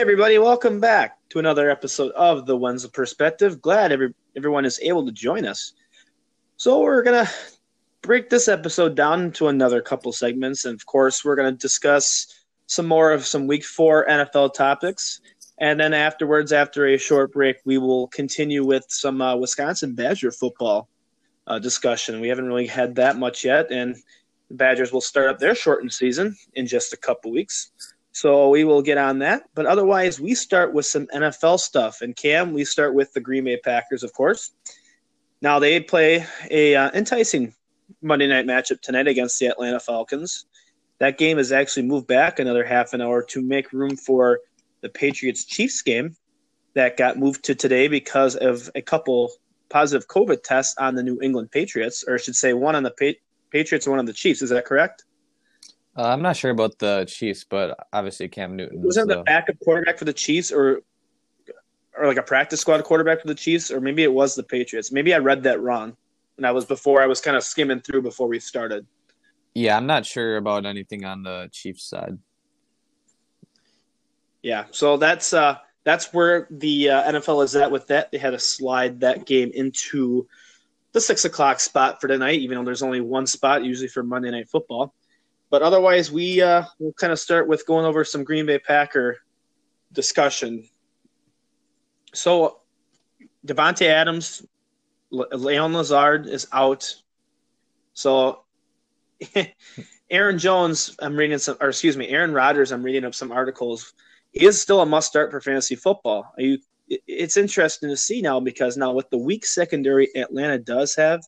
everybody, welcome back to another episode of the Wenzel Perspective. Glad every, everyone is able to join us. So we're gonna break this episode down into another couple segments, and of course, we're gonna discuss some more of some Week Four NFL topics, and then afterwards, after a short break, we will continue with some uh, Wisconsin Badger football uh, discussion. We haven't really had that much yet, and the Badgers will start up their shortened season in just a couple weeks. So we will get on that. But otherwise, we start with some NFL stuff. And Cam, we start with the Green Bay Packers, of course. Now they play a uh, enticing Monday night matchup tonight against the Atlanta Falcons. That game is actually moved back another half an hour to make room for the Patriots Chiefs game that got moved to today because of a couple positive COVID tests on the New England Patriots, or I should say, one on the pa- Patriots one on the Chiefs. Is that correct? Uh, I'm not sure about the Chiefs, but obviously Cam Newton was that the backup quarterback for the Chiefs, or or like a practice squad quarterback for the Chiefs, or maybe it was the Patriots. Maybe I read that wrong, and I was before I was kind of skimming through before we started. Yeah, I'm not sure about anything on the Chiefs side. Yeah, so that's uh that's where the uh, NFL is at with that. They had to slide that game into the six o'clock spot for tonight, even though there's only one spot usually for Monday Night Football. But otherwise, we uh, will kind of start with going over some Green Bay Packer discussion. So, Davante Adams, Allen Lazard is out. So, Aaron Jones, I'm reading some, or excuse me, Aaron Rodgers, I'm reading up some articles. Is still a must start for fantasy football. You? It's interesting to see now because now with the weak secondary Atlanta does have,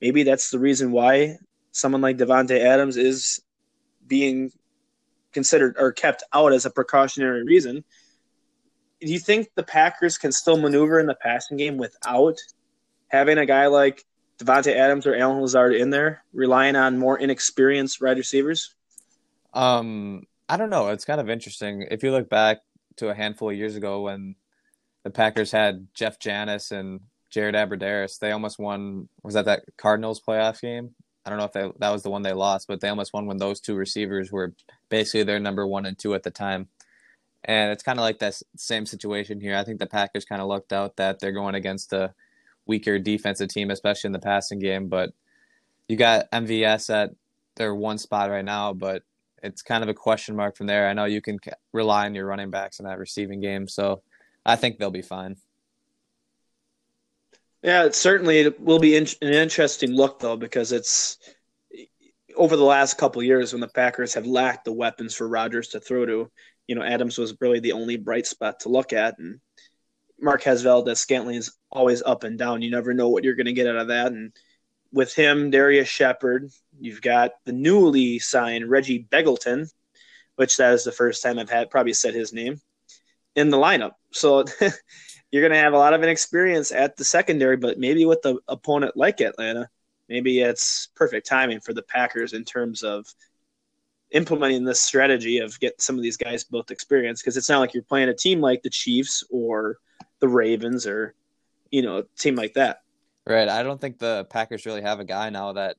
maybe that's the reason why someone like Davante Adams is being considered or kept out as a precautionary reason. Do you think the Packers can still maneuver in the passing game without having a guy like Davante Adams or Allen Lazard in there, relying on more inexperienced wide receivers? Um, I don't know. It's kind of interesting. If you look back to a handful of years ago when the Packers had Jeff Janis and Jared Abbrederis, they almost won. Was that that Cardinals playoff game? I don't know if they, that was the one they lost, but they almost won when those two receivers were basically their number one and two at the time. And it's kind of like that same situation here. I think the Packers kind of lucked out that they're going against a weaker defensive team, especially in the passing game. But you got MVS at their one spot right now, but it's kind of a question mark from there. I know you can rely on your running backs in that receiving game, so I think they'll be fine. Yeah, it certainly will be in, an interesting look though because it's over the last couple years when the Packers have lacked the weapons for Rodgers to throw to. You know, Adams was really the only bright spot to look at, and Mark Marquez Valdes-Scantling is always up and down. You never know what you're going to get out of that. And with him, Darrius Shepherd. you've got the newly signed Reggie Begelton, which that is the first time I've had probably said his name in the lineup. So you're going to have a lot of inexperience at the secondary, but maybe with the opponent like Atlanta, maybe it's perfect timing for the Packers in terms of implementing this strategy of get some of these guys both experience because it's not like you're playing a team like the Chiefs or the Ravens or you know a team like that. Right. I don't think the Packers really have a guy now that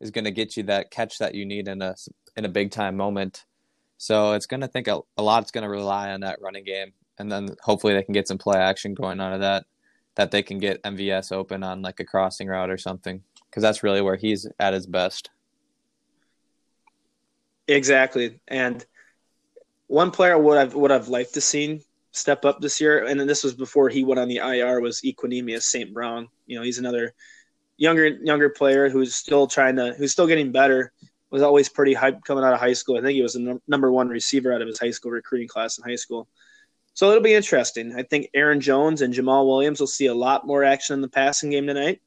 is going to get you that catch that you need in a in a big time moment. So it's going to think a, a lot's going to rely on that running game and then hopefully they can get some play action going out of that. That they can get MVS open on like a crossing route or something, because that's really where he's at his best. Exactly, and one player would I've would I've liked to see step up this year, and then this was before he went on the IR was Equanimeous St. Brown. You know, he's another younger younger player who's still trying to who's still getting better. Was always pretty hype coming out of high school. I think he was the number one receiver out of his high school recruiting class in high school. So it'll be interesting. I think Aaron Jones and Jamaal Williams will see a lot more action in the passing game tonight,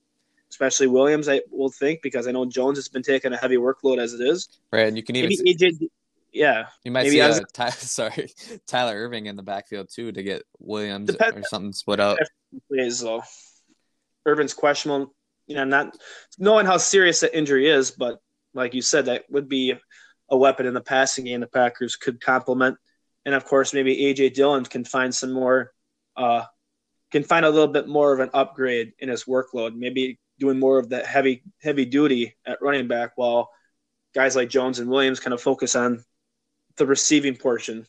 especially Williams. I will think because I know Jones has been taking a heavy workload as it is. Right, and you can even maybe AJ, yeah, you might see was, uh, Ty, sorry Tyler Ervin in the backfield too to get Williams or something split up. Plays though, Ervin's questionable. You know, not knowing how serious that injury is, but like you said, that would be a weapon in the passing game the Packers could complement and of course maybe AJ Dillon can find some more, uh, can find a little bit more of an upgrade in his workload. Maybe doing more of that heavy heavy duty at running back, while guys like Jones and Williams kind of focus on the receiving portion.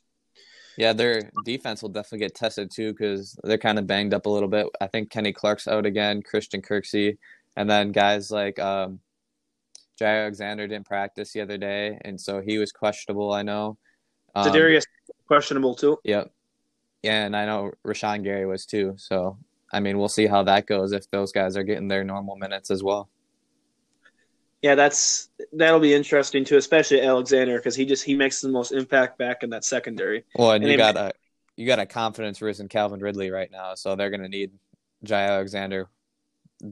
Yeah, their defense will definitely get tested too because they're kind of banged up a little bit. I think Kenny Clark's out again, Christian Kirksey, and then guys like um, Jay Alexander didn't practice the other day, and so he was questionable. I know. Um, Darius questionable too. Yep. Yeah, and I know Rashan Gary was too. So I mean, we'll see how that goes if those guys are getting their normal minutes as well. Yeah, that's that'll be interesting too, especially Alexander because he just he makes the most impact back in that secondary. Well, and, and you got a you got a confidence risen Calvin Ridley right now, so they're going to need Jay Alexander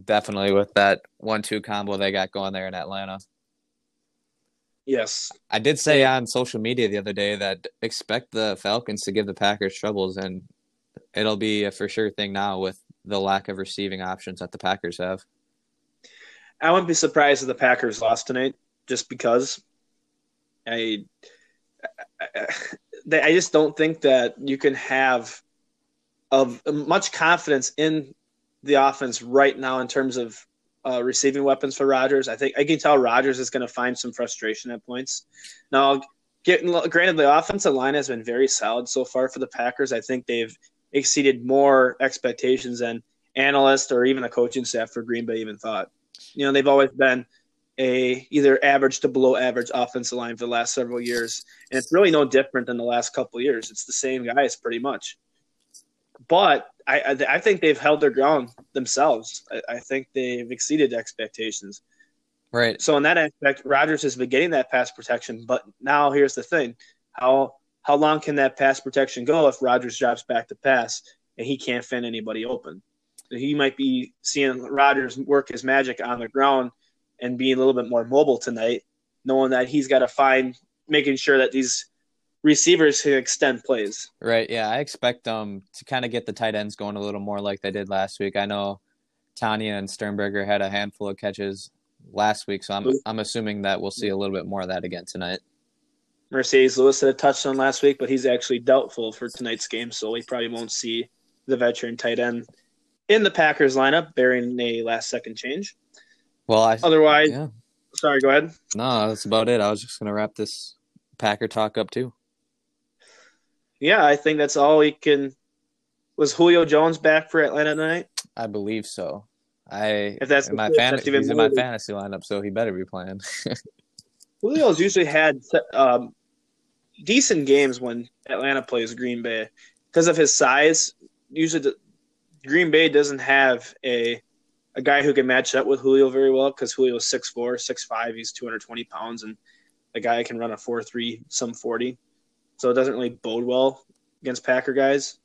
definitely with that one-two combo they got going there in Atlanta. Yes, I did say on social media the other day that expect the Falcons to give the Packers troubles, and it'll be a for sure thing now with the lack of receiving options that the Packers have. I wouldn't be surprised if the Packers lost tonight, just because. I, I, I just don't think that you can have of much confidence in the offense right now in terms of uh, receiving weapons for Rodgers. I think I can tell Rodgers is going to find some frustration at points. Now, getting granted, the offensive line has been very solid so far for the Packers. I think they've exceeded more expectations than analysts or even the coaching staff for Green Bay even thought. You know, they've always been a either average to below average offensive line for the last several years, and it's really no different than the last couple years. It's the same guys pretty much. But I, I, think they've held their ground themselves. I, I, think they've exceeded expectations. Right. So in that aspect, Rodgers has been getting that pass protection. But now here's the thing: how how long can that pass protection go if Rodgers drops back to pass and he can't find anybody open? he might be seeing Rodgers work his magic on the ground and being a little bit more mobile tonight, knowing that he's got to find making sure that these receivers can extend plays. Right. Yeah, I expect them um, to kind of get the tight ends going a little more like they did last week. I know Tonyan and Sternberger had a handful of catches last week, so I'm I'm assuming that we'll see a little bit more of that again tonight. Marcedes Lewis had a touchdown last week, but he's actually doubtful for tonight's game, so we probably won't see the veteran tight end in the Packers lineup, bearing a last second change. Well, I, otherwise, yeah. sorry, go ahead. No, that's about it. I was just going to wrap this Packer talk up too. Yeah, I think that's all he can. Was Julio Jones back for Atlanta tonight? I believe so. I if that's in my fantasy, he's in my fantasy lineup, so he better be playing. Julio's usually had um, decent games when Atlanta plays Green Bay because of his size. Usually, Green Bay doesn't have a a guy who can match up with Julio very well because Julio's 6'4", 6'5", he's 220 pounds, and a guy can run a 4'3", some 40. So it doesn't really bode well against Packer guys.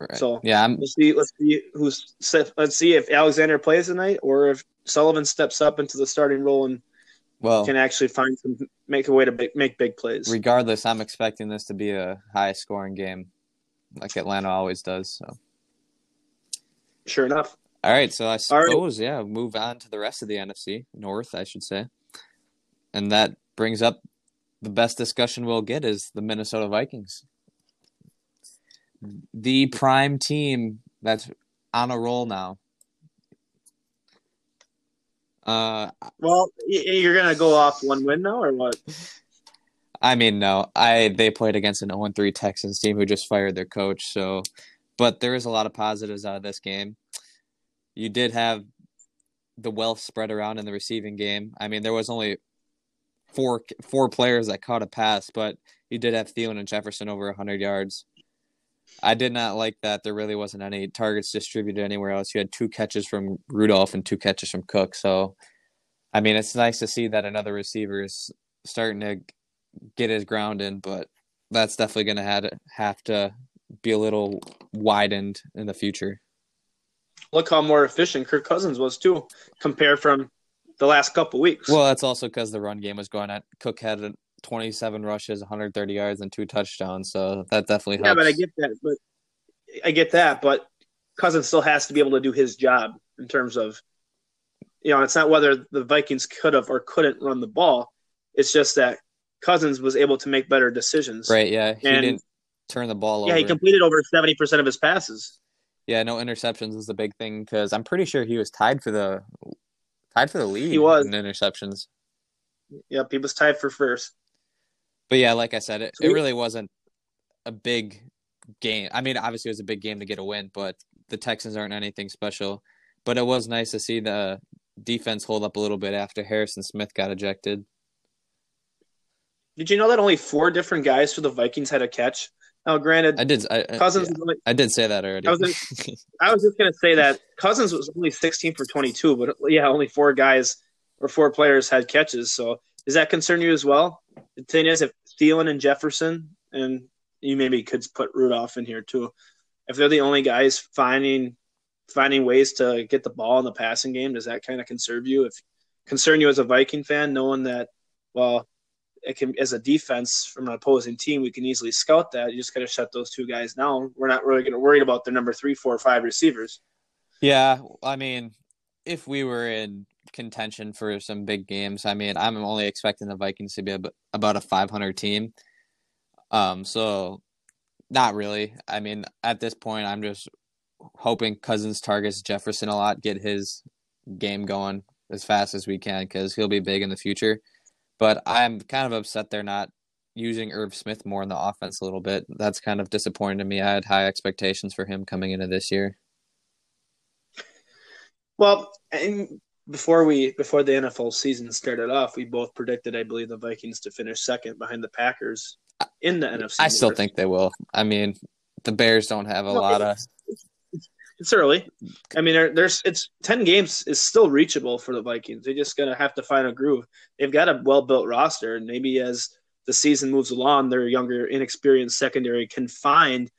Right. So yeah, I'm... let's see. Let's see who's. Let's see if Alexander plays tonight or if Sullivan steps up into the starting role and well can actually find some make a way to make big plays. Regardless, I'm expecting this to be a high scoring game, like Atlanta always does. So Sure enough. All right, so I suppose right. yeah, move on to the rest of the NFC North, I should say, and that brings up the best discussion we'll get is the Minnesota Vikings, the prime team that's on a roll now. Uh, well, you're gonna go off one win now, or what? I mean, no. I they played against an 0-3 Texans team who just fired their coach, so but there is a lot of positives out of this game. You did have the wealth spread around in the receiving game. I mean, there was only four four players that caught a pass, but you did have Thielen and Jefferson over 100 yards. I did not like that there really wasn't any targets distributed anywhere else. You had two catches from Rudolph and two catches from Cook. So, I mean, it's nice to see that another receiver is starting to get his ground in, but that's definitely going to have to be a little widened in the future. Look how more efficient Kirk Cousins was too, compared from the last couple weeks. Well, that's also because the run game was going at. Cook had 27 rushes, 130 yards, and two touchdowns. So that definitely helps. Yeah, but I get that. But I get that. But Cousins still has to be able to do his job in terms of, you know, it's not whether the Vikings could have or couldn't run the ball. It's just that Cousins was able to make better decisions. Right. Yeah. He and didn't turn the ball yeah, over. he completed over 70% of his passes. Yeah, no interceptions is the big thing because I'm pretty sure he was tied for the tied for the lead. He was in interceptions. Yep, he was tied for first. But yeah, like I said, it, it really wasn't a big game. I mean, obviously it was a big game to get a win, but the Texans aren't anything special. But it was nice to see the defense hold up a little bit after Harrison Smith got ejected. Did you know that only four different guys for the Vikings had a catch? Now, granted, I did. I, Cousins. yeah. Only, I did say that already. I was, I was just gonna say that Cousins was only 16 for 22, but yeah, only four guys or four players had catches. So does that concern you as well? The thing is, if Thielen and Jefferson, and you maybe could put Rudolph in here too, if they're the only guys finding finding ways to get the ball in the passing game, does that kind of concern you? If concern you as a Viking fan, knowing that, well, it can as a defense from an opposing team, we can easily scout that. You just got to shut those two guys down. We're not really going to worry about their number three, four, five receivers. Yeah, I mean, if we were in contention for some big games, I mean, I'm only expecting the Vikings to be about a 500 team. Um, so not really. I mean, at this point, I'm just hoping Cousins targets Jefferson a lot, get his game going as fast as we can because he'll be big in the future. But I'm kind of upset they're not using Irv Smith more in the offense a little bit. That's kind of disappointing to me. I had high expectations for him coming into this year. Well, and before we before the NFL season started off, we both predicted, I believe, the Vikings to finish second behind the Packers in the NFC. I still think they will. I mean, the Bears don't have a lot of. It's early. I mean, there's it's ten games is still reachable for the Vikings. They're just gonna have to find a groove. They've got a well built roster, and maybe as the season moves along, their younger, inexperienced secondary can find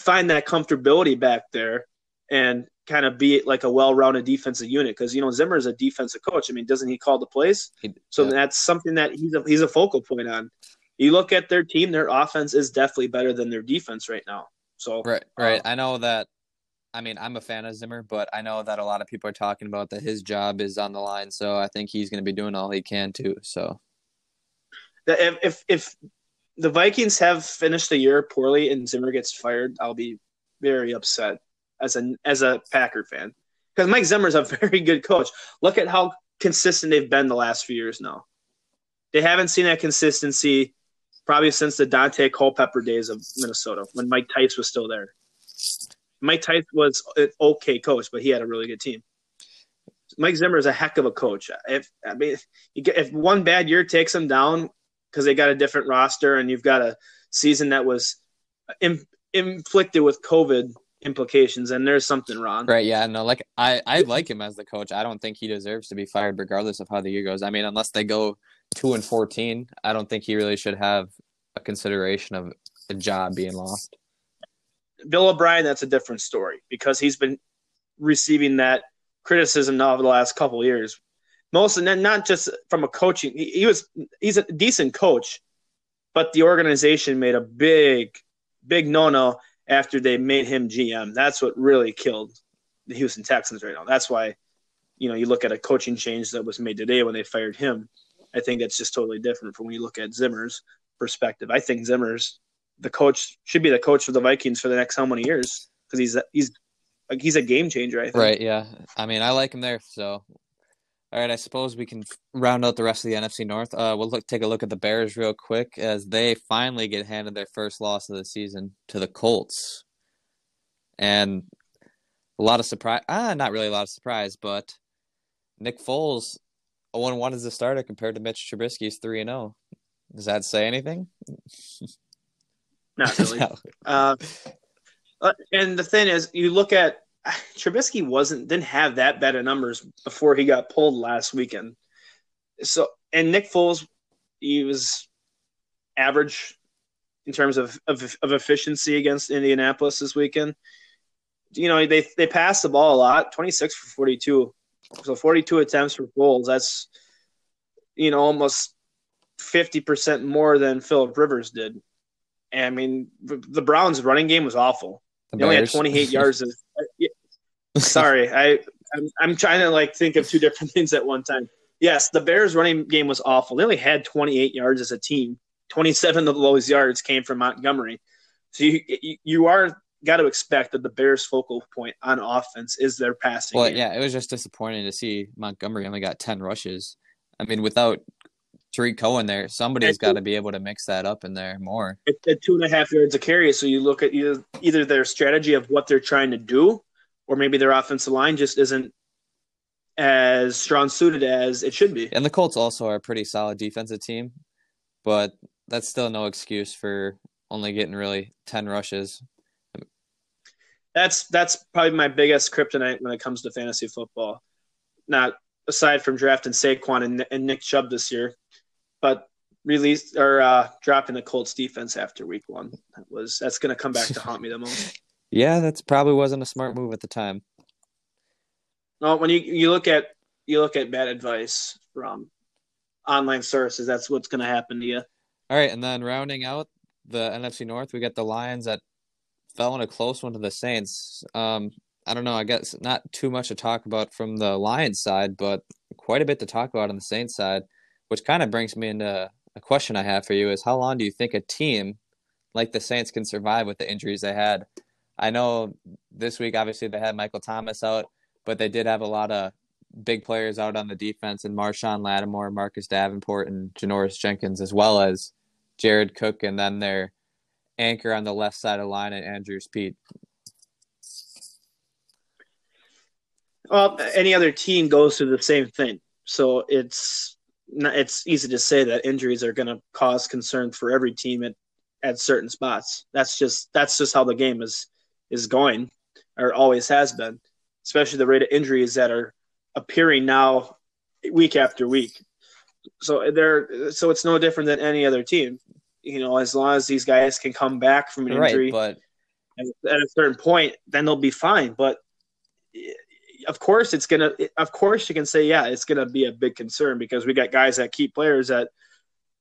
find that comfortability back there and kind of be like a well-rounded defensive unit because you know Zimmer is a defensive coach. I mean, doesn't he call the plays? So yeah. that's something that he's a, he's a focal point on. You look at their team; their offense is definitely better than their defense right now. So right, right. Uh, I know that I mean, I'm a fan of Zimmer, but I know that a lot of people are talking about that his job is on the line. So I think he's going to be doing all he can too. So if if, the Vikings have finished the year poorly and Zimmer gets fired, I'll be very upset as a as a Packer fan because Mike Zimmer's a very good coach. Look at how consistent they've been the last few years now. They haven't seen that consistency probably since the Daunte Culpepper days of Minnesota when Mike Tice was still there. Mike Tice was an okay coach, but he had a really good team. Mike Zimmer is a heck of a coach. If I mean, if one bad year takes him down because they got a different roster and you've got a season that was Im- inflicted with COVID implications, and there's something wrong. Right? Yeah. No. Like I, I like him as the coach. I don't think he deserves to be fired, regardless of how the year goes. I mean, unless they go two and fourteen, I don't think he really should have a consideration of a job being lost. Bill O'Brien, that's a different story because he's been receiving that criticism now over the last couple years. Most and not just from a coaching. He, he was he's a decent coach, but the organization made a big, big no no after they made him GM. That's what really killed the Houston Texans right now. That's why, you know, you look at a coaching change that was made today when they fired him. I think that's just totally different from when you look at Zimmer's perspective. I think Zimmer's the coach should be the coach for the Vikings for the next how many years because he's he's like he's a game changer. I think. Right. Yeah. I mean, I like him there. So, all right. I suppose we can round out the rest of the NFC North. Uh, we'll look take a look at the Bears real quick as they finally get handed their first loss of the season to the Colts, and a lot of surprise. Ah, not really a lot of surprise, but Nick Foles, one one as a starter compared to Mitch Trubisky's three and zero. Oh. Does that say anything? Not really. no. uh, uh, and the thing is, you look at Trubisky wasn't didn't have that bad of numbers before he got pulled last weekend. So and Nick Foles, he was average in terms of, of, of efficiency against Indianapolis this weekend. You know, they they passed the ball a lot, twenty six for forty two. So forty two attempts for Foles. That's you know almost fifty percent more than Philip Rivers did. And, I mean, the Browns' running game was awful. The they only had 28 yards. Of, uh, sorry, I I'm, I'm trying to like think of two different things at one time. Yes, the Bears' running game was awful. They only had 28 yards as a team. 27 of those yards came from Montgomery. So you you are got to expect that the Bears' focal point on offense is their passing. Well, game. yeah, it was just disappointing to see Montgomery only got 10 rushes. I mean, without Tarik Cohen there. Somebody's got to be able to mix that up in there more. At, two and a half yards of carry, so you look at either, either their strategy of what they're trying to do, or maybe their offensive line just isn't as strong suited as it should be. And the Colts also are a pretty solid defensive team, but that's still no excuse for only getting really ten rushes. That's that's probably my biggest kryptonite when it comes to fantasy football. Not aside from drafting Saquon and, and Nick Chubb this year, but released or uh, dropping the Colts defense after week one. That was that's going to come back to haunt me the most. Yeah, that's probably wasn't a smart move at the time. Well, when you you look at you look at bad advice from online sources, that's what's going to happen to you. All right, and then rounding out the NFC North, we got the Lions that fell in a close one to the Saints. Um, I don't know. I guess not too much to talk about from the Lions side, but quite a bit to talk about on the Saints side, which kind of brings me into a question I have for you: Is how long do you think a team like the Saints can survive with the injuries they had? I know this week, obviously, they had Michael Thomas out, but they did have a lot of big players out on the defense, and Marshon Lattimore, Marcus Davenport, and Janoris Jenkins, as well as Jared Cook, and then their anchor on the left side of the line, and Andrus Peat. Well, any other team goes through the same thing, so it's not, it's easy to say that injuries are going to cause concern for every team at, at certain spots. That's just that's just how the game is is going, or always has been. Especially the rate of injuries that are appearing now, week after week. So they're so it's no different than any other team. You know, as long as these guys can come back from an injury, right, but at a certain point, then they'll be fine. But of course it's gonna of course you can say yeah it's gonna be a big concern because we got guys that keep players that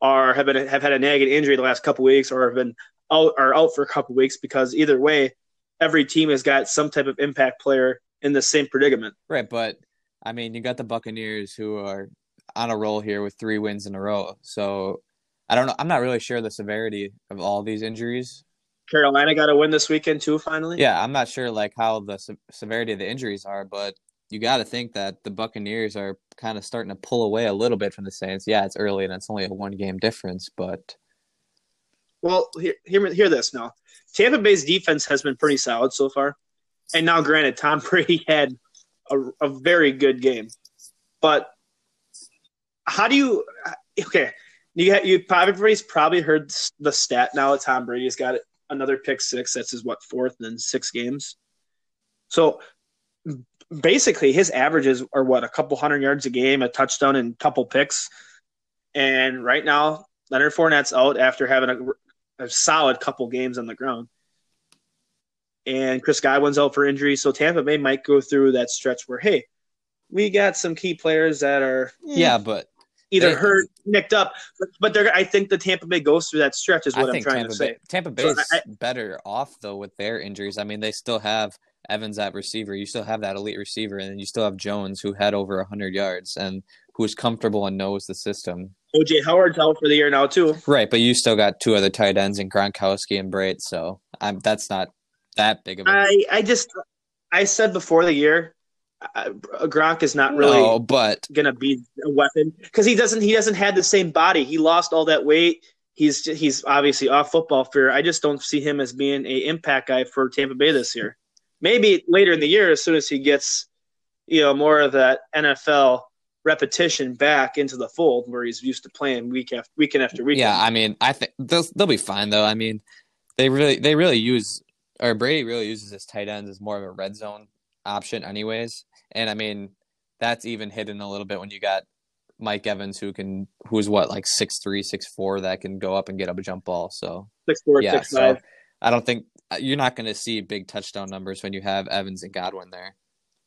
are have been have had a nagging injury the last couple weeks or have been out are out for a couple weeks because either way every team has got some type of impact player in the same predicament. Right but i mean you got the buccaneers who are on a roll here with three wins in a row. So i don't know i'm not really sure the severity of all these injuries Carolina got a win this weekend too. Finally, yeah, I'm not sure like how the se- severity of the injuries are, but you got to think that the Buccaneers are kind of starting to pull away a little bit from the Saints. Yeah, it's early and it's only a one game difference, but well, hear, hear hear this now. Tampa Bay's defense has been pretty solid so far, and now granted, Tom Brady had a, a very good game, but how do you? Okay, you you everybody's probably heard the stat now that Tom Brady's got it another pick six. That's his what fourth in six games. So basically, his averages are what a couple hundred yards a game, a touchdown, and a couple picks. And right now, Leonard Fournette's out after having a, a solid couple games on the ground. And Chris Godwin's out for injury, so Tampa Bay might go through that stretch where, hey, we got some key players that are eh, yeah, but either they, hurt, nicked up. But, but they're, I think the Tampa Bay goes through that stretch. Is what I am trying Tampa to say. Bay, Tampa Bay's so I, better off though with their injuries. I mean, they still have Evans at receiver. You still have that elite receiver, and then you still have Jones who had over hundred yards and who's comfortable and knows the system. OJ Howard's out for the year now too. Right, but you still got two other tight ends in Gronkowski and Brate, so I'm, that's not that big of a. I I just I said before the year uh, Gronk is not really no, but gonna be a weapon because he doesn't he doesn't have the same body. He lost all that weight. He's he's obviously off football fear. I just don't see him as being a impact guy for Tampa Bay this year. Maybe later in the year, as soon as he gets you know more of that NFL repetition back into the fold where he's used to playing week after weekend after weekend. Yeah, I mean, I think they'll they'll be fine though. I mean, they really they really use or Brady really uses his tight ends as more of a red zone option anyways. And I mean, that's even hidden a little bit when you got Mike Evans who can who's what like six three, six four that can go up and get up a jump ball. So six four, yeah, six five. So I don't think uh, you're not going to see big touchdown numbers when you have Evans and Godwin there.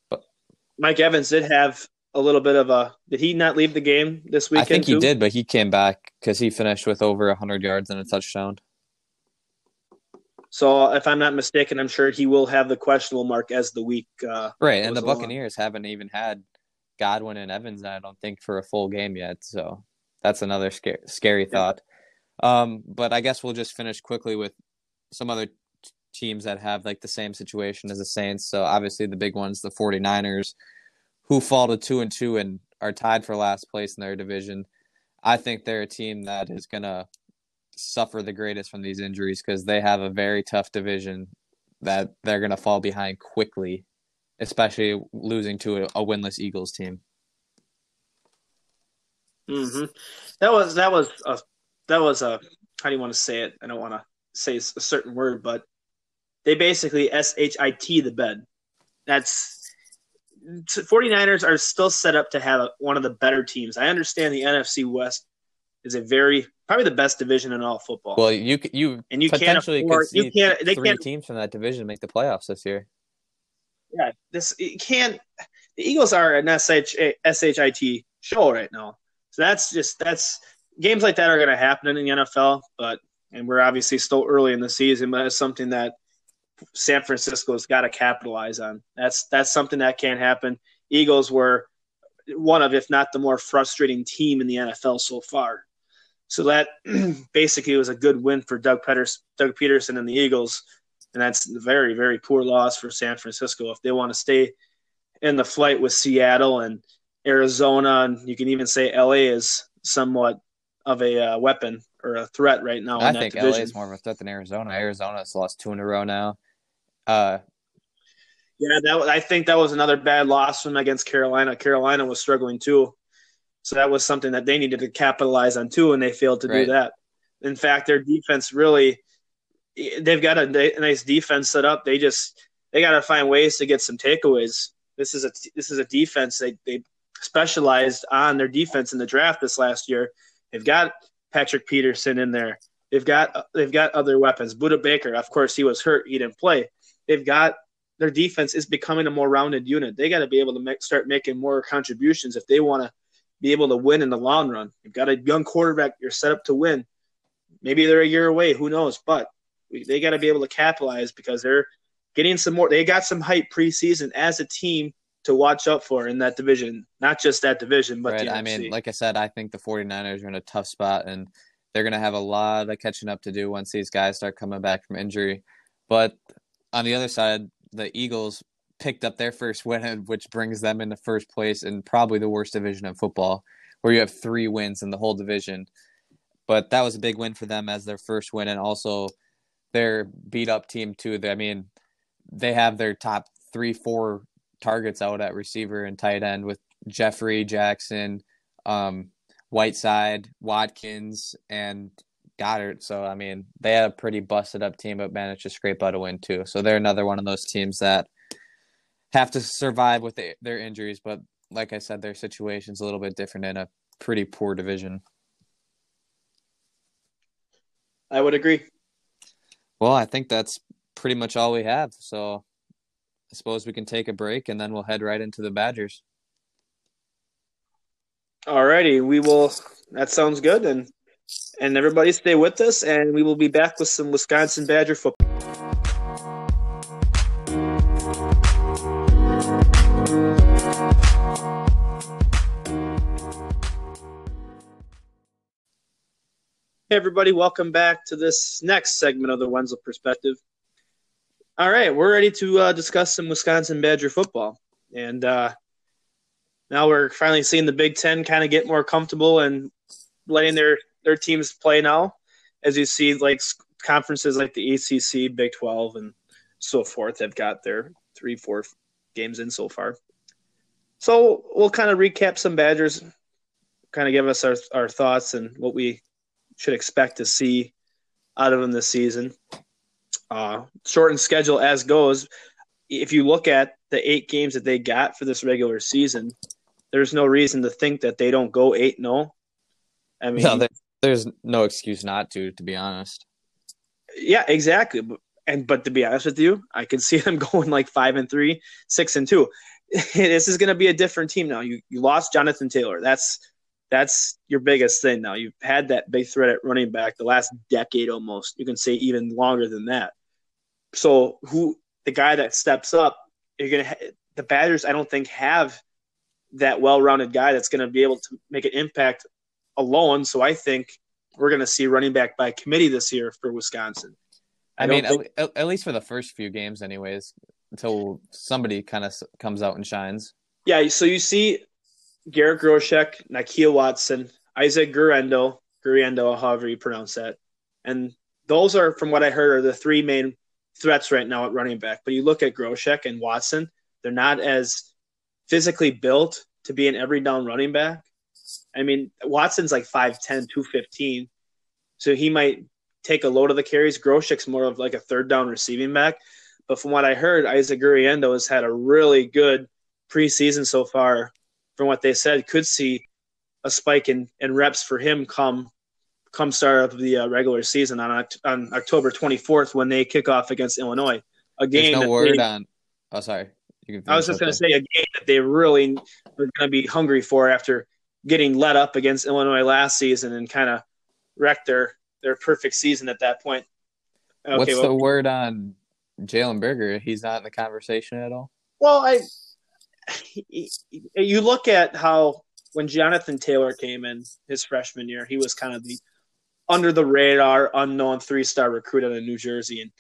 But Mike Evans did have a little bit of a. Did he not leave the game this weekend? I think he too? did, but he came back because he finished with over hundred yards and a touchdown. So if I'm not mistaken, I'm sure he will have the questionable mark as the week. Uh, right, and the Buccaneers haven't even had Godwin and Evans. I don't think for a full game yet. So that's another scary, scary thought. Um, but I guess we'll just finish quickly with some other teams that have like the same situation as the Saints. So obviously the big ones, the 49ers, who fall to two and two and are tied for last place in their division. I think they're a team that is going to suffer the greatest from these injuries because they have a very tough division that they're going to fall behind quickly, especially losing to a, a winless Eagles team. Mm-hmm. That was that was a that was a how do you want to say it? I don't want to say a certain word, but they basically S H I T the bed. That's 49ers are still set up to have one of the better teams. I understand the NFC West is a very probably the best division in all football. Well, you you and you potentially can't afford, you can't they three can't teams from that division make the playoffs this year. yeah this it can't the Eagles are an SH, SHIT show right now. So that's just that's games like that are going to happen in the NFL, but and we're obviously still early in the season, but it's something that San Francisco's got to capitalize on. That's that's something that can't happen. Eagles were one of, if not the more frustrating team in the NFL so far. So that basically was a good win for Doug Peters, Doug Pederson and the Eagles, and that's a very very poor loss for San Francisco if they want to stay in the flight with Seattle and Arizona, and you can even say LA is somewhat of a uh, weapon or a threat right now. I think division. LA is more of a threat than Arizona. Arizona's lost two in a row now. Uh, yeah, that I think that was another bad loss from against Carolina. Carolina was struggling too, so that was something that they needed to capitalize on too, and they failed to right. do that. In fact, their defense really they've got a nice defense set up. They just they got to find ways to get some takeaways. This is a this is a defense they they specialized on their defense in the draft this last year. They've got Patrick Peterson in there. They've got they've got other weapons. Budda Baker, of course, he was hurt. He didn't play. They've got their defense is becoming a more rounded unit. They got to be able to make, start making more contributions if they want to be able to win in the long run. You've got a young quarterback. You're set up to win. Maybe they're a year away. Who knows? But they got to be able to capitalize because they're getting some more. They got some hype preseason as a team to watch out for in that division. Not just that division, but right. I mean, like I said, I think the 49ers are in a tough spot and they're going to have a lot of catching up to do once these guys start coming back from injury. But on the other side, the Eagles picked up their first win, which brings them into first place in probably the worst division of football, where you have three wins in the whole division. But that was a big win for them as their first win, and also their beat up team too. I mean, they have their top three, four targets out at receiver and tight end with Jeffery Jackson, um, Whiteside, Watkins, and Goedert. So I mean, they had a pretty busted up team, but managed to scrape out a win too. So they're another one of those teams that have to survive with the, their injuries. But like I said, their situation's a little bit different in a pretty poor division. I would agree. Well, I think that's pretty much all we have. So I suppose we can take a break and then we'll head right into the Badgers. Alrighty, we will. That sounds good, and and everybody stay with us, and we will be back with some Wisconsin Badger football. Hey, everybody, welcome back to this next segment of the Wenzel Perspective. All right, we're ready to uh, discuss some Wisconsin Badger football. And uh, now we're finally seeing the Big Ten kind of get more comfortable and letting their their teams play now. As you see, like conferences like the ACC, Big Twelve, and so forth, have got their three, four games in so far. So we'll kind of recap some Badgers, kind of give us our, our thoughts and what we should expect to see out of them this season. Uh, shortened schedule as goes. If you look at the eight games that they got for this regular season, there's no reason to think that they don't go eight. No, I mean, no, there's no excuse not to. To be honest. Yeah, exactly. And but to be honest with you, I can see them going like five and three, six and two. this is going to be a different team now. You you lost Jonathan Taylor. That's that's your biggest thing now. You've had that big threat at running back the last decade almost. You can say even longer than that. So who the guy that steps up? You're gonna the Badgers. I don't think have that well-rounded guy that's going to be able to make an impact alone. So I think we're going to see running back by committee this year for Wisconsin. I, I mean, think... at, at, least for the first few games, anyways, until somebody kind of comes out and shines. Yeah. So you see Garrett Groshek, Nakia Watson, Isaac Guerendo, Guerendo, however you pronounce that. And those are, from what I heard, are the three main threats right now at running back. But you look at Groshek and Watson, they're not as physically built to be an every down running back. I mean, Watson's like 5'10, 215. So he might take a load of the carries. Groshek's more of like a third down receiving back. But from what I heard, Isaac Guerendo has had a really good preseason so far. From what they said, could see a spike in, in reps for him come come start of the uh, regular season on on October 24th when they kick off against Illinois. A game. There's no word they, on. Oh, sorry. I was just going to say a game that they really are going to be hungry for after getting let up against Illinois last season and kind of wrecked their their perfect season at that point. Okay, What's well, the word on Jalen Berger? He's not in the conversation at all. Well, I you look at how when Jonathan Taylor came in his freshman year, he was kind of the under the radar, unknown three star recruit out of New Jersey, and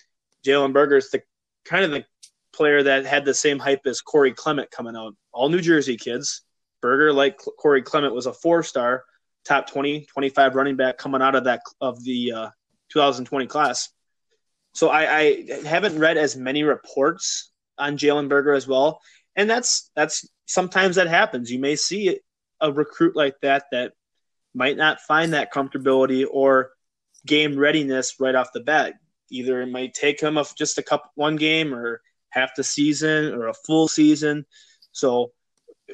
Jalen Berger's the kind of the player that had the same hype as Corey Clement coming out. All New Jersey kids. Berger, like Corey Clement, was a four star, top 20, 25 running back coming out of that of the uh, 2020 class. So I, I haven't read as many reports on Jalen Berger as well, and that's that's sometimes that happens. You may see a recruit like that that might not find that comfortability or game readiness right off the bat. Either it might take him a, just a couple one game or half the season or a full season. So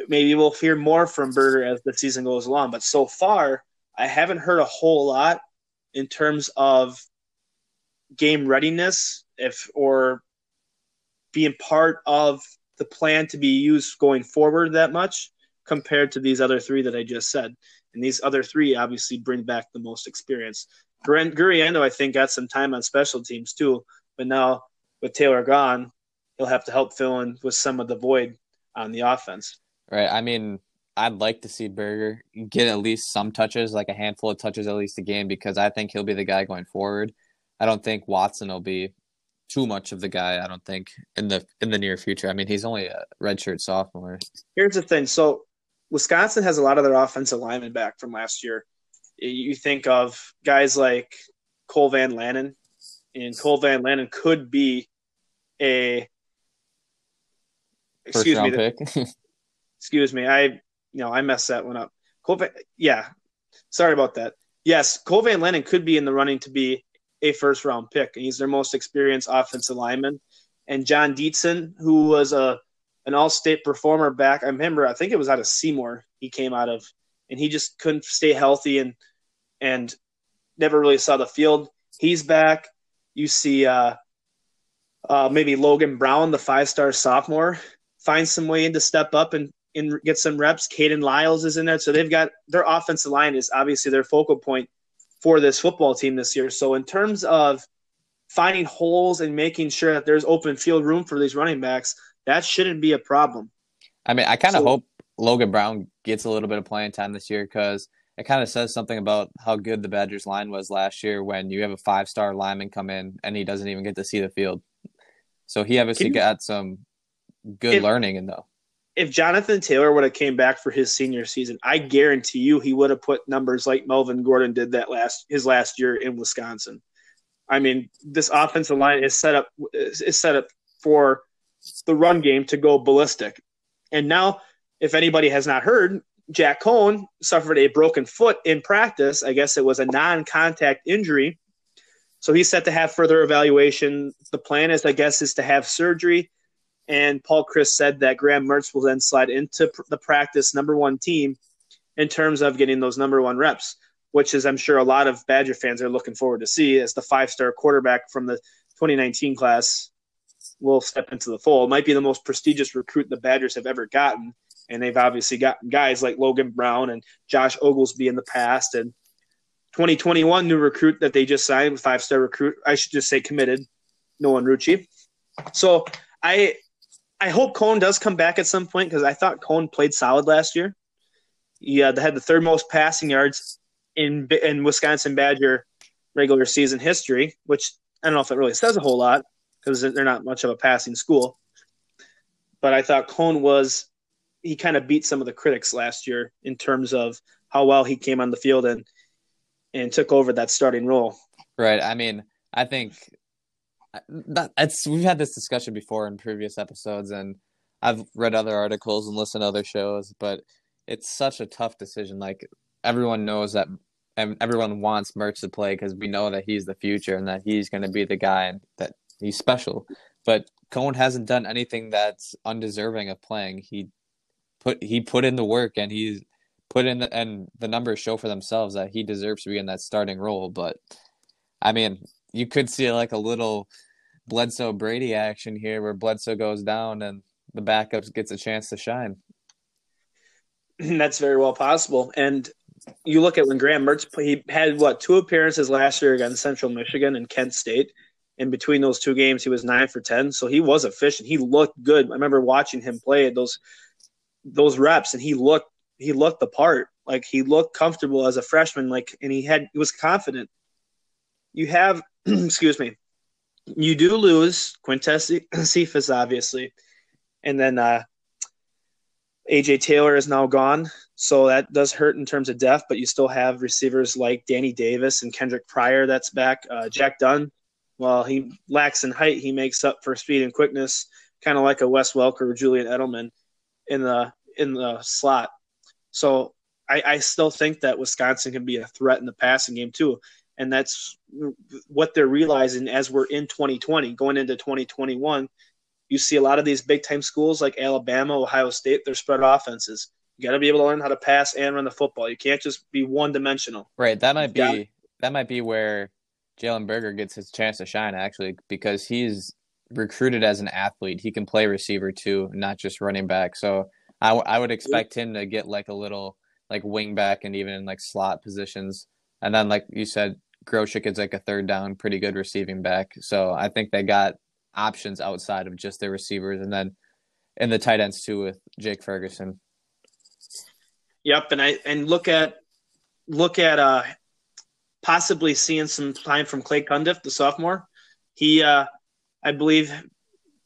maybe we'll hear more from Berger as the season goes along. But so far, I haven't heard a whole lot in terms of game readiness, if or being part of the plan to be used going forward that much compared to these other three that I just said. And these other three obviously bring back the most experience. Guerendo, I think, got some time on special teams too, but now with Taylor gone, he'll have to help fill in with some of the void on the offense. Right. I mean, I'd like to see Berger get at least some touches, like a handful of touches at least a game, because I think he'll be the guy going forward. I don't think Watson will be too much of the guy. I don't think in the in the near future. I mean, he's only a redshirt sophomore. Here's the thing. So Wisconsin has a lot of their offensive linemen back from last year. You think of guys like Cole Van Lanen, and Cole Van Lanen could be a excuse me. The, excuse me. I you know I messed that one up. Cole Van, yeah, sorry about that. Yes, Cole Van Lanen could be in the running to be a first round pick, and he's their most experienced offensive lineman. And Jon Dietzen, who was a an all state performer back. I remember, I think it was out of Seymour he came out of, and he just couldn't stay healthy and and never really saw the field. He's back. You see, uh, uh, maybe Logan Brown, the five star sophomore, finds some way in to step up and, and get some reps. Kayden Lyles is in there. So they've got their offensive line is obviously their focal point for this football team this year. So in terms of finding holes and making sure that there's open field room for these running backs, that shouldn't be a problem. I mean, I kind of so, hope Logan Brown gets a little bit of playing time this year because it kind of says something about how good the Badgers line was last year when you have a five star lineman come in and he doesn't even get to see the field. So he obviously you, got some good learning in though. If Jonathan Taylor would have came back for his senior season, I guarantee you he would have put numbers like Melvin Gordon did that last his last year in Wisconsin. I mean, this offensive line is set up is set up for the run game to go ballistic. And now, if anybody has not heard, Jack Coan suffered a broken foot in practice. I guess it was a non contact injury. So he's set to have further evaluation. The plan is, I guess, is to have surgery. And Paul Chryst said that Graham Mertz will then slide into the practice number one team in terms of getting those number one reps, which is, I'm sure, a lot of Badger fans are looking forward to see as the five star quarterback from the 2019 class will step into the fold. Might be the most prestigious recruit the Badgers have ever gotten. And they've obviously gotten guys like Logan Brown and Josh Oglesby in the past. And 2021 new recruit that they just signed, five star recruit, I should just say committed, Nolan Rucci. So I I hope Coan does come back at some point because I thought Coan played solid last year. He uh, had the third most passing yards in in Wisconsin Badger regular season history, which I don't know if it really says a whole lot because they're not much of a passing school. But I thought Coan was he kind of beat some of the critics last year in terms of how well he came on the field and and took over that starting role. Right. I mean, I think that it's we've had this discussion before in previous episodes, and I've read other articles and listened to other shows, but it's such a tough decision. Like everyone knows that, and everyone wants Mertz to play because we know that he's the future and that he's going to be the guy that he's special. But Coan hasn't done anything that's undeserving of playing. He put he put in the work and he's put in the, and the numbers show for themselves that he deserves to be in that starting role. But I mean, you could see like a little Bledsoe Brady action here where Bledsoe goes down and the backups gets a chance to shine. That's very well possible. And you look at when Graham Mertz he had what two appearances last year against Central Michigan and Kent State. In between those two games, he was nine for ten, so he was efficient. He looked good. I remember watching him play those those reps, and he looked he looked the part. Like he looked comfortable as a freshman. Like, and he had he was confident. You have, excuse me, you do lose Quintez Cephus, obviously, and then uh, AJ Taylor is now gone, so that does hurt in terms of depth. But you still have receivers like Danny Davis and Kendrick Pryor that's back. Uh, Jack Dunn, while he lacks in height, he makes up for speed and quickness, kind of like a Wes Welker or Julian Edelman in the in the slot. So I, I still think that Wisconsin can be a threat in the passing game too and that's what they're realizing as we're in 2020 going into 2021 you see a lot of these big time schools like alabama ohio state they're spread offenses. You got to be able to learn how to pass and run the football. You can't just be one dimensional right that might be that might be where jalen berger gets his chance to shine actually because he's recruited as an athlete. He can play receiver too not just running back. So I, w- I would expect him to get like a little like wing back and even in like slot positions. And then like you said Groshek is like a third down, pretty good receiving back. So I think they got options outside of just their receivers, and then in the tight ends too with Jake Ferguson. Yep, and I and look at look at uh possibly seeing some time from Clay Cundiff, the sophomore. He uh I believe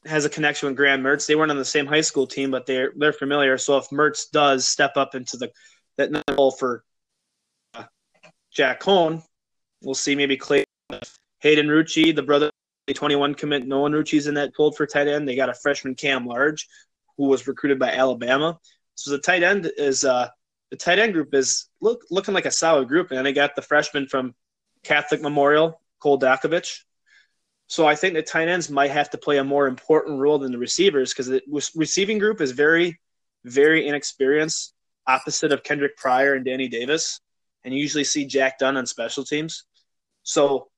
has a connection with Graham Mertz. They weren't on the same high school team, but they're they're familiar. So if Mertz does step up into the that role for uh, Jack Coan, We'll see maybe Clay, Hayden Rucci, the brother, the 21 commit. Nolan Rucci's in that fold for tight end. They got a freshman Cam Large, who was recruited by Alabama. So the tight end is uh, the tight end group is look looking like a solid group, and then they got the freshman from Catholic Memorial, Cole Dakovich. So I think the tight ends might have to play a more important role than the receivers because the receiving group is very, very inexperienced, opposite of Kendrick Pryor and Danny Davis, and you usually see Jack Dunn on special teams. So,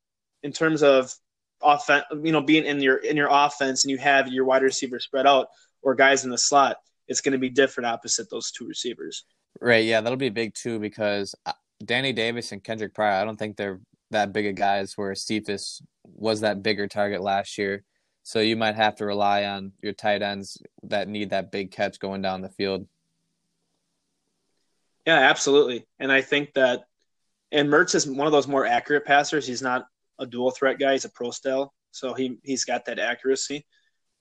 in terms of offense, you know, being in your in your offense and you have your wide receiver spread out or guys in the slot, it's going to be different opposite those two receivers. Right. Yeah, that'll be big too because uh, Danny Davis and Kendrick Pryor, I don't think they're that big of guys. Where Cephus was that bigger target last year, so you might have to rely on your tight ends that need that big catch going down the field. Yeah, absolutely. And I think that and Mertz is one of those more accurate passers. He's not a dual threat guy. He's a pro style, so he he's got that accuracy.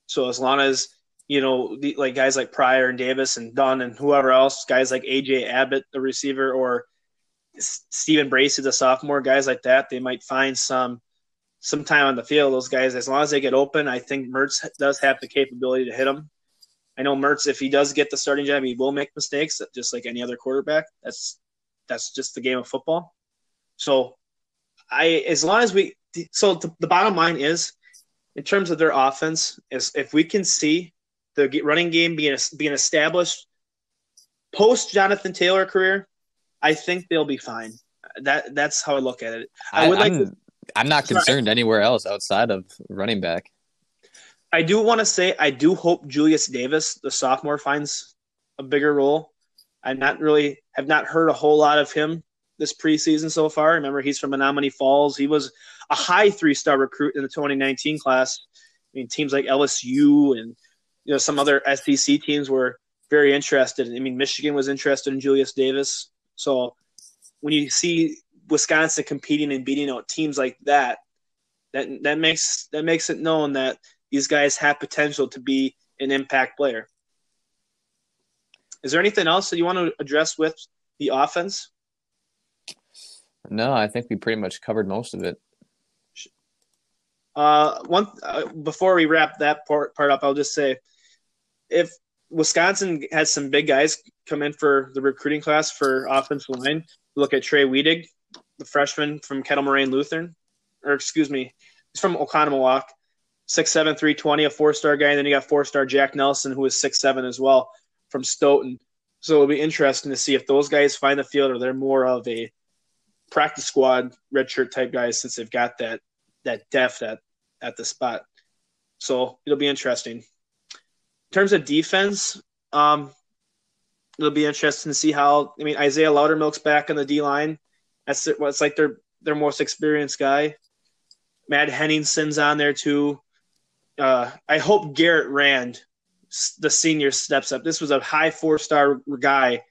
So as long as you know, the, like guys like Pryor and Davis and Dunn and whoever else, guys like AJ Abbott, the receiver, or Stephen Bracey, the sophomore, guys like that, they might find some some time on the field. Those guys, as long as they get open, I think Mertz does have the capability to hit them. I know Mertz, if he does get the starting job, he will make mistakes, just like any other quarterback. That's that's just the game of football. So I, as long as we, so the, the bottom line is, in terms of their offense, is if we can see the running game being being established post Jonathan Taylor career, I think they'll be fine. That that's how I look at it. I, I would like. I'm, to, I'm not concerned sorry. anywhere else outside of running back. I do want to say I do hope Julius Davis, the sophomore, finds a bigger role. I'm not really have not heard a whole lot of him this preseason so far. Remember, he's from Menomonee Falls. He was a high three star recruit in the 2019 class. I mean, teams like LSU and you know some other SEC teams were very interested. I mean, Michigan was interested in Julius Davis. So when you see Wisconsin competing and beating out teams like that, that that makes that makes it known that these guys have potential to be an impact player. Is there anything else that you want to address with the offense? No, I think we pretty much covered most of it. Uh, one uh, before we wrap that part part up, I'll just say, if Wisconsin has some big guys come in for the recruiting class for offensive line, look at Trey Wedig, the freshman from Kettle Moraine Lutheran, or excuse me, he's from Oconomowoc, six seven three twenty, a four star guy. And then you got four star Jack Nelson, who is six seven as well from Stoughton. So it'll be interesting to see if those guys find the field or they're more of a practice squad redshirt type guys since they've got that that depth at at the spot. So it'll be interesting. In terms of defense, um, it'll be interesting to see how. I mean, Isaiah Loudermilk's back on the D line. That's well, it's like their their most experienced guy. Matt Henningsen's on there too. Uh, I hope Garrett Rand, the senior, steps up. This was a high four star guy,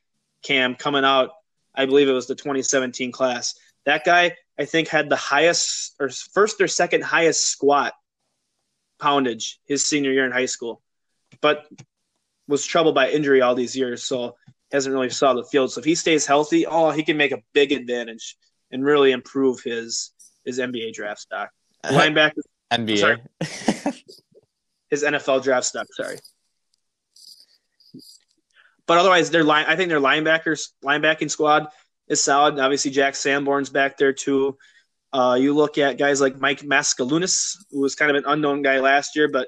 Cam, coming out. I believe it was the 2017 class. That guy, I think, had the highest or first or second highest squat poundage his senior year in high school, but was troubled by injury all these years, so hasn't really saw the field. So if he stays healthy, oh, he can make a big advantage and really improve his his NBA draft stock. Uh, Linebacker, NBA, his NFL draft stock. Sorry. But otherwise, their line. I think their linebackers linebacking squad is solid. Obviously, Jack Sanborn's back there too. Uh, you look at guys like Mike Maskalunas, who was kind of an unknown guy last year, but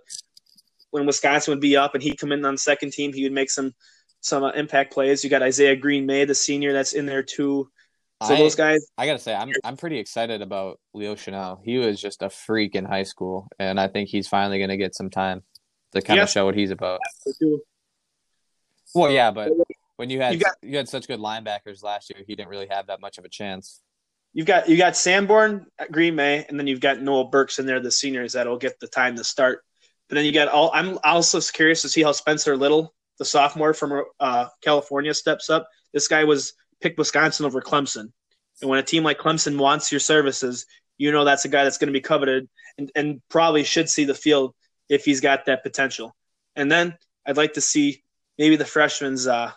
when Wisconsin would be up and he'd come in on second team, he would make some some uh, impact plays. You got Isaiah Green May, the senior, that's in there too. So I, those guys, I gotta say, I'm I'm pretty excited about Leo Chenal. He was just a freak in high school, and I think he's finally gonna get some time to kind Yeah. of show what he's about. Well, yeah, but when you had You got- you had such good linebackers last year, he didn't really have that much of a chance. You've got you got Sanborn, Green May, and then you've got Noah Burks in there, the seniors that'll get the time to start. But then you got all. I'm also curious to see how Spencer Lytle, the sophomore from uh, California, steps up. This guy was picked Wisconsin over Clemson, and when a team like Clemson wants your services, you know that's a guy that's going to be coveted and, and probably should see the field if he's got that potential. And then I'd like to see maybe the freshmen's. Uh,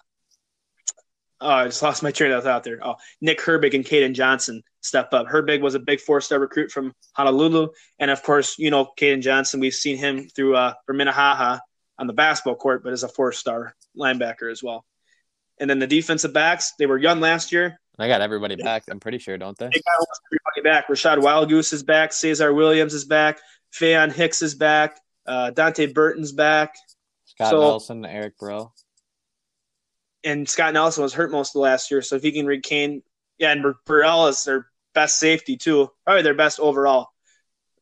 oh, I just lost my train of thought there. Oh, Nick Herbig and Kaden Johnson step up. Herbig was a big four-star recruit from Honolulu, and of course, you know Kaden Johnson. We've seen him through uh, for Minnehaha on the basketball court, but as a four-star linebacker as well. And then the defensive backs, they were young last year. I got everybody back. I'm pretty sure, don't they? They got everybody back. Rachad Wildgoose is back. Caesar Williams is back. Faion Hicks is back. Uh, Dante Burton's back. Scott So- Nelson, Eric Bro. and Scott Nelson was hurt most of last year. So if he can regain, yeah, and Burrell is their best safety too, probably their best overall.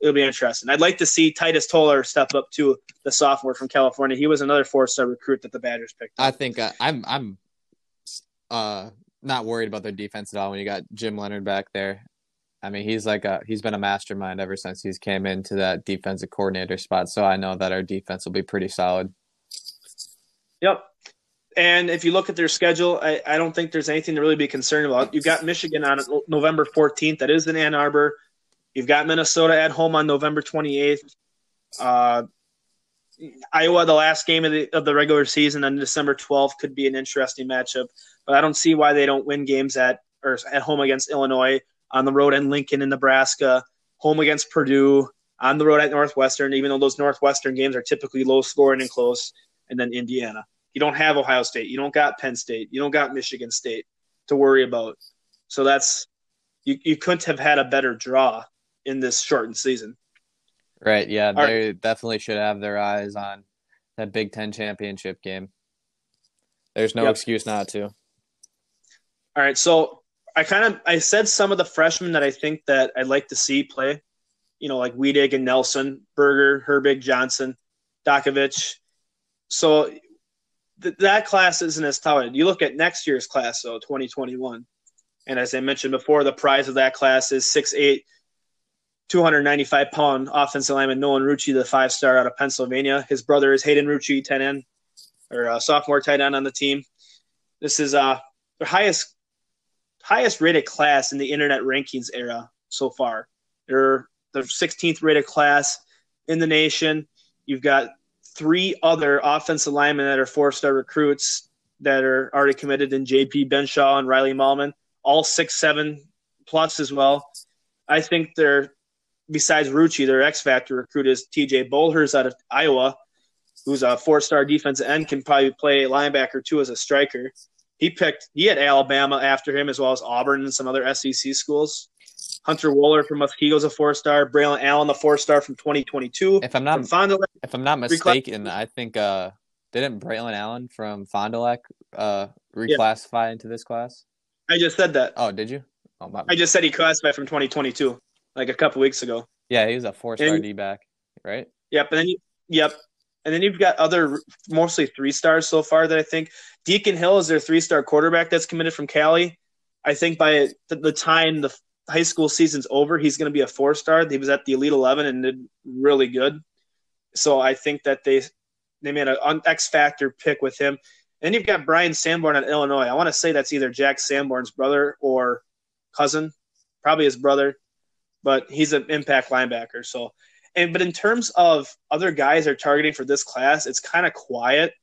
It'll be interesting. I'd like to see Titus Toler step up to the sophomore from California. He was another four-star recruit that the Badgers picked. I Up. think uh, I'm I'm uh not worried about their defense at all when you got Jim Leonhard back there. I mean, he's like a he's been a mastermind ever since he's came into that defensive coordinator spot. So I know that our defense will be pretty solid. Yep. And if you look at their schedule, I, I don't think there's anything to really be concerned about. You've got Michigan on November 14th. That is in Ann Arbor. You've got Minnesota at home on November 28th. Uh, Iowa, the last game of the, of the regular season on December 12th, could be an interesting matchup. But I don't see why they don't win games at or at home against Illinois, on the road at Lincoln in Nebraska, home against Purdue, on the road at Northwestern. Even though those Northwestern games are typically low scoring and close, and then Indiana. You don't have Ohio State. You don't got Penn State. You don't got Michigan State to worry about. So that's you, you couldn't have had a better draw in this shortened season. Right. Yeah. All right. They definitely should have their eyes on that Big Ten championship game. There's no Yep. excuse not to. All right, so I kind of I said some of the freshmen that I think that I'd like to see play. You know, like Wedig and Nelson, Berger, Herbig, Johnson, Dakovich. So th- that class isn't as touted. You look at next year's class, though, 2021. And as I mentioned before, the prize of that class is 6'8", 295 pound offensive lineman Nolan Rucci, the five star out of Pennsylvania. His brother is Hayden Rucci, tight end or uh, sophomore tight end on the team. This is uh, their highest highest rated class in the internet rankings era so far. They're the 16th rated class in the nation. You've got three other offensive linemen that are four star recruits that are already committed in JP Benzschawel and Riley Mahlman, all six seven plus as well. I think they're besides Rucci, their X factor recruit is T.J. Bollers out of Iowa, who's a four-star defensive end, can probably play linebacker too as a striker. He picked he had Alabama after him as well as Auburn and some other SEC schools. Hunter Wohler from Muskego's a four-star. Braylon Allen, the four-star from 2022. If I'm not if I'm not mistaken, I think uh, didn't Braylon Allen from Fond du Lac uh, reclassify yeah. into this class? I just said that. Oh, did you? Oh, my... I just said he classified from 2022, like a couple weeks ago. Yeah, he was a four-star D back, right? Yep, and then you, yep, and then you've got other mostly three stars so far that I think Deacon Hill is their three-star quarterback that's committed from Cali. I think by the time the high school season's over, he's going to be a four-star. He was at the Elite Eleven and did really good. So I think that they they made an X factor pick with him. And you've got Bryan Sanborn at Illinois. I want to say that's either Jack Sanborn's brother or cousin, probably his brother, but he's an impact linebacker. So, and but in terms of other guys they're targeting for this class, it's kind of quiet.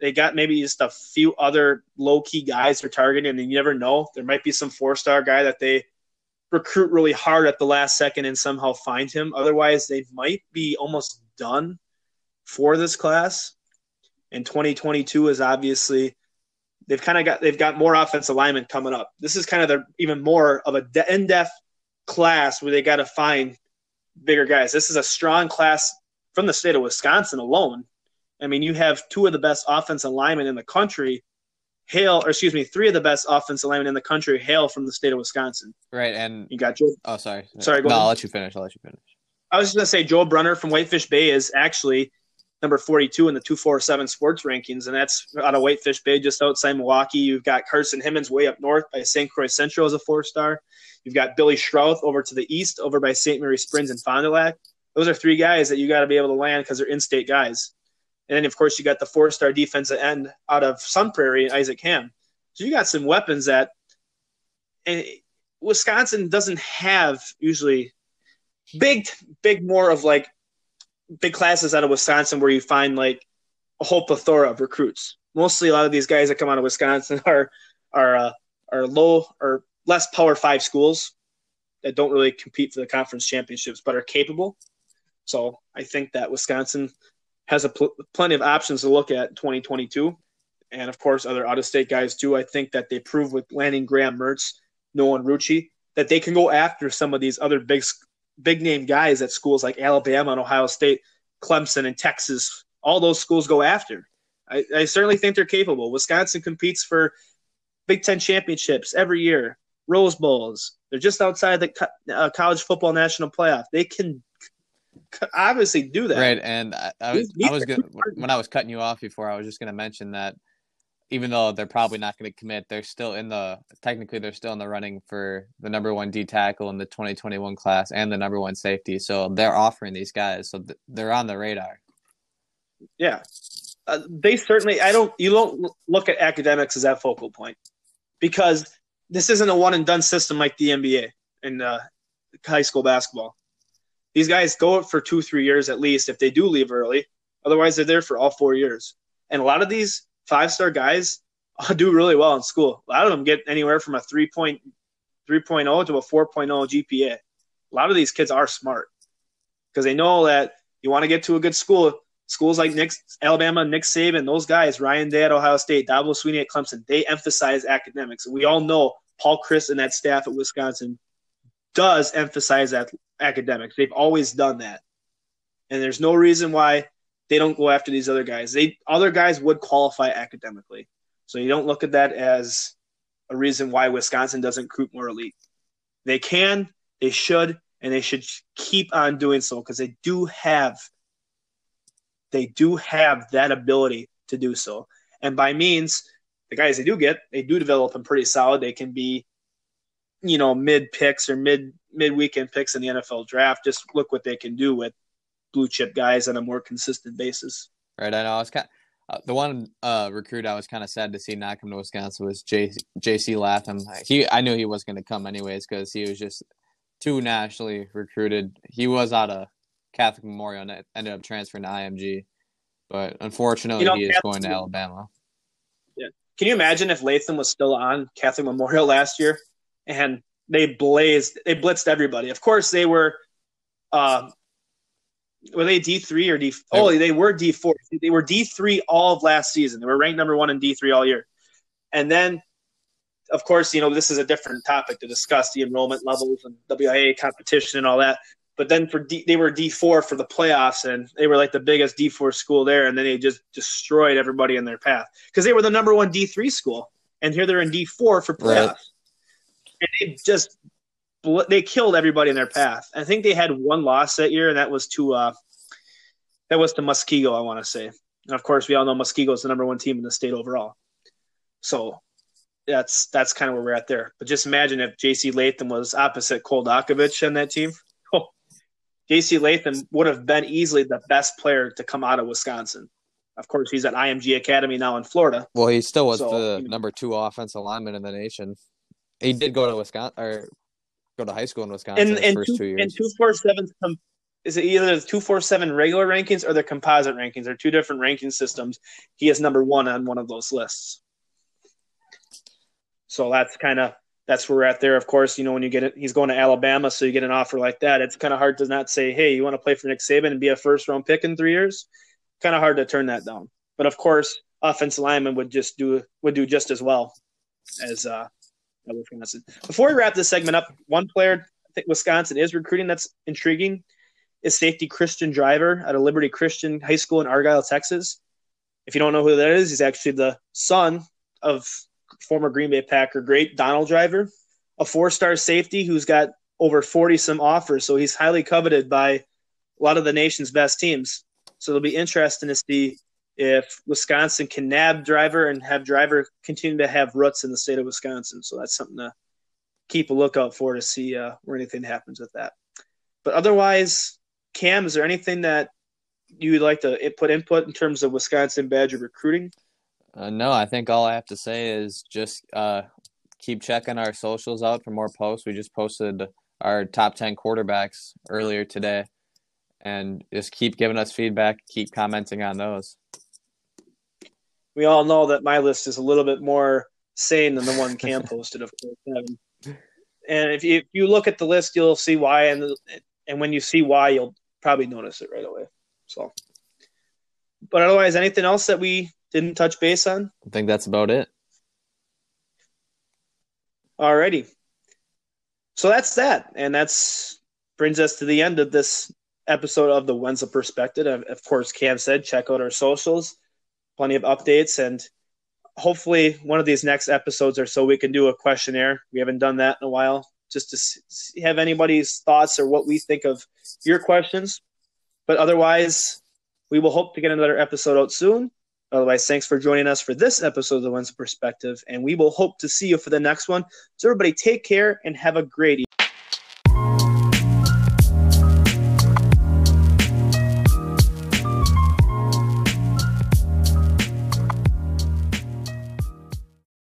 They got maybe just a few other low key guys they're targeting, and you never know. There might be some four star guy that they recruit really hard at the last second and somehow find him. Otherwise, they might be almost done for this class. And 2022 is obviously they've kind of got they've got more offensive linemen coming up. This is kind of the even more of a in depth class where they got to find bigger guys. This is a strong class from the state of Wisconsin alone. I mean, you have two of the best offensive linemen in the country hail, or excuse me, three of the best offensive linemen in the country hail from the state of Wisconsin. Right, and you got Joe. Oh, sorry, sorry. no, ahead. I'll let you finish. I'll let you finish. I was just gonna say Joe Brunner from Whitefish Bay is actually number 42 in the 247 sports rankings, and that's out of Whitefish Bay, just outside Milwaukee. You've got Carson Hinzman way up north by St. Croix Central as a four star. You've got Billy Schrauth over to the east, over by St. Mary Springs and Fond du Lac. Those are three guys that you got to be able to land because they're in-state guys. And then, of course, you got the four-star defensive end out of Sun Prairie, Isaac Hamm. So you got some weapons that, and Wisconsin doesn't have usually big, big more of like big classes out of Wisconsin where you find like a whole plethora of recruits. Mostly, a lot of these guys that come out of Wisconsin are are uh, are low or less Power Five schools that don't really compete for the conference championships, but are capable. So I think that Wisconsin has a pl- plenty of options to look at 2022, and of course other out-of-state guys too. I think that they prove with landing Graham Mertz, Nolan Rucci, that they can go after some of these other big big name guys at schools like Alabama and Ohio State, Clemson and Texas. All those schools go after. I, I certainly think they're capable. Wisconsin competes for Big Ten championships every year, Rose Bowls. They're just outside the co- uh, college football national playoff. They can obviously do that. Right, and I, I was, I was good when I was cutting you off before. I was just going to mention that even though they're probably not going to commit, they're still in the technically they're still in the running for the number one D tackle in the 2021 class and the number one safety. So they're offering these guys, so they're on the radar. Yeah, uh, they certainly. I don't. You don't look at academics as that focal point because this isn't a one and done system like the NBA and uh, high school basketball. These guys go for two, three years at least if they do leave early. Otherwise, they're there for all four years. And a lot of these five star guys do really well in school. A lot of them get anywhere from a 3.0 to a 4.0 GPA. A lot of these kids are smart because they know that you want to get to a good school. Schools like Nick, Alabama, Nick Saban, those guys, Ryan Day at Ohio State, Dabo Swinney at Clemson, they emphasize academics. And We all know Paul Chryst and that staff at Wisconsin does emphasize that academics. They've always done that. And there's no reason why they don't go after these other guys. They other guys would qualify academically, so you don't look at that as a reason why Wisconsin doesn't recruit more elite. They can, they should, and they should keep on doing so because they do have they do have that ability to do so. And by means, the guys they do get, they do develop them pretty solid. They can be, you know, mid picks or mid mid weekend picks in the NFL draft. Just look what they can do with blue chip guys on a more consistent basis. Right. I know. I was kind of, uh, the one uh, recruit I was kind of sad to see not come to Wisconsin was J- J.C. Latham. He I knew he was going to come anyways because he was just too nationally recruited. He was out of Catholic Memorial and ended up transferring to IMG, but unfortunately, you know, he is going to Alabama. Yeah. Can you imagine if Latham was still on Catholic Memorial last year and they blazed, they blitzed everybody. Of course, they were. Uh, were they D three or D? Oh, they were D four. They were D three all of last season. They were ranked number one in D three all year, and then, of course, you know this is a different topic to discuss the enrollment levels and WIA competition and all that. But then for D, they were D four for the playoffs, and they were like the biggest D four school there, and then they just destroyed everybody in their path because they were the number one D three school, and here they're in D four for playoffs, right. And they just they killed everybody in their path. I think they had one loss that year, and that was to uh, that was to Muskego, I want to say. And of course, we all know Muskego is the number one team in the state overall. So that's that's kind of where we're at there. But just imagine if J.C. Latham was opposite Cole Dakovich on that team. Oh, J.C. Latham would have been easily the best player to come out of Wisconsin. Of course, he's at IMG Academy now in Florida. Well, he still was so, the number two offensive lineman in the nation. He did go to Wisconsin or go to high school in Wisconsin and, and first two, two years. And two four sevens com- is it either the two four seven regular rankings or the composite rankings? They're two different ranking systems. He is number one on one of those lists. So that's kind of that's where we're at there. Of course, you know when you get it, he's going to Alabama, so you get an offer like that. It's kind of hard to not say, "Hey, you want to play for Nick Saban and be a first round pick in three years?" Kind of hard to turn that down. But of course, offensive lineman would just do would do just as well as uh, Wisconsin. Before we wrap this segment up, one player I think Wisconsin is recruiting that's intriguing is safety Christian Driver at a Liberty Christian High School in Argyle, Texas. If you don't know who that is, he's actually the son of former Green Bay Packer great Donald Driver, a four-star safety who's got over 40 some offers, so he's highly coveted by a lot of the nation's best teams. So it'll be interesting to see if Wisconsin can nab Driver and have Driver continue to have roots in the state of Wisconsin. So that's something to keep a lookout for to see uh, where anything happens with that. But otherwise, Cam, is there anything that you would like to put input in terms of Wisconsin Badger recruiting? Uh, no, I think all I have to say is just uh, keep checking our socials out for more posts. We just posted our top 10 quarterbacks earlier today and just keep giving us feedback, keep commenting on those we all know that my list is a little bit more sane than the one Cam posted, of course. And if you, if you look at the list, you'll see why, and and when you see why, you'll probably notice it right away. So, but otherwise, anything else that we didn't touch base on? I think that's about it. Alrighty. So that's that, and that's brings us to the end of this episode of the Wenzel Perspective. Of course, Cam said check out our socials plenty of updates and hopefully one of these next episodes or so we can do a questionnaire. We haven't done that in a while just to see, have anybody's thoughts or what we think of your questions. But otherwise we will hope to get another episode out soon. Otherwise thanks for joining us for this episode of the Wenzel Perspective and we will hope to see you for the next one. So everybody take care and have a great evening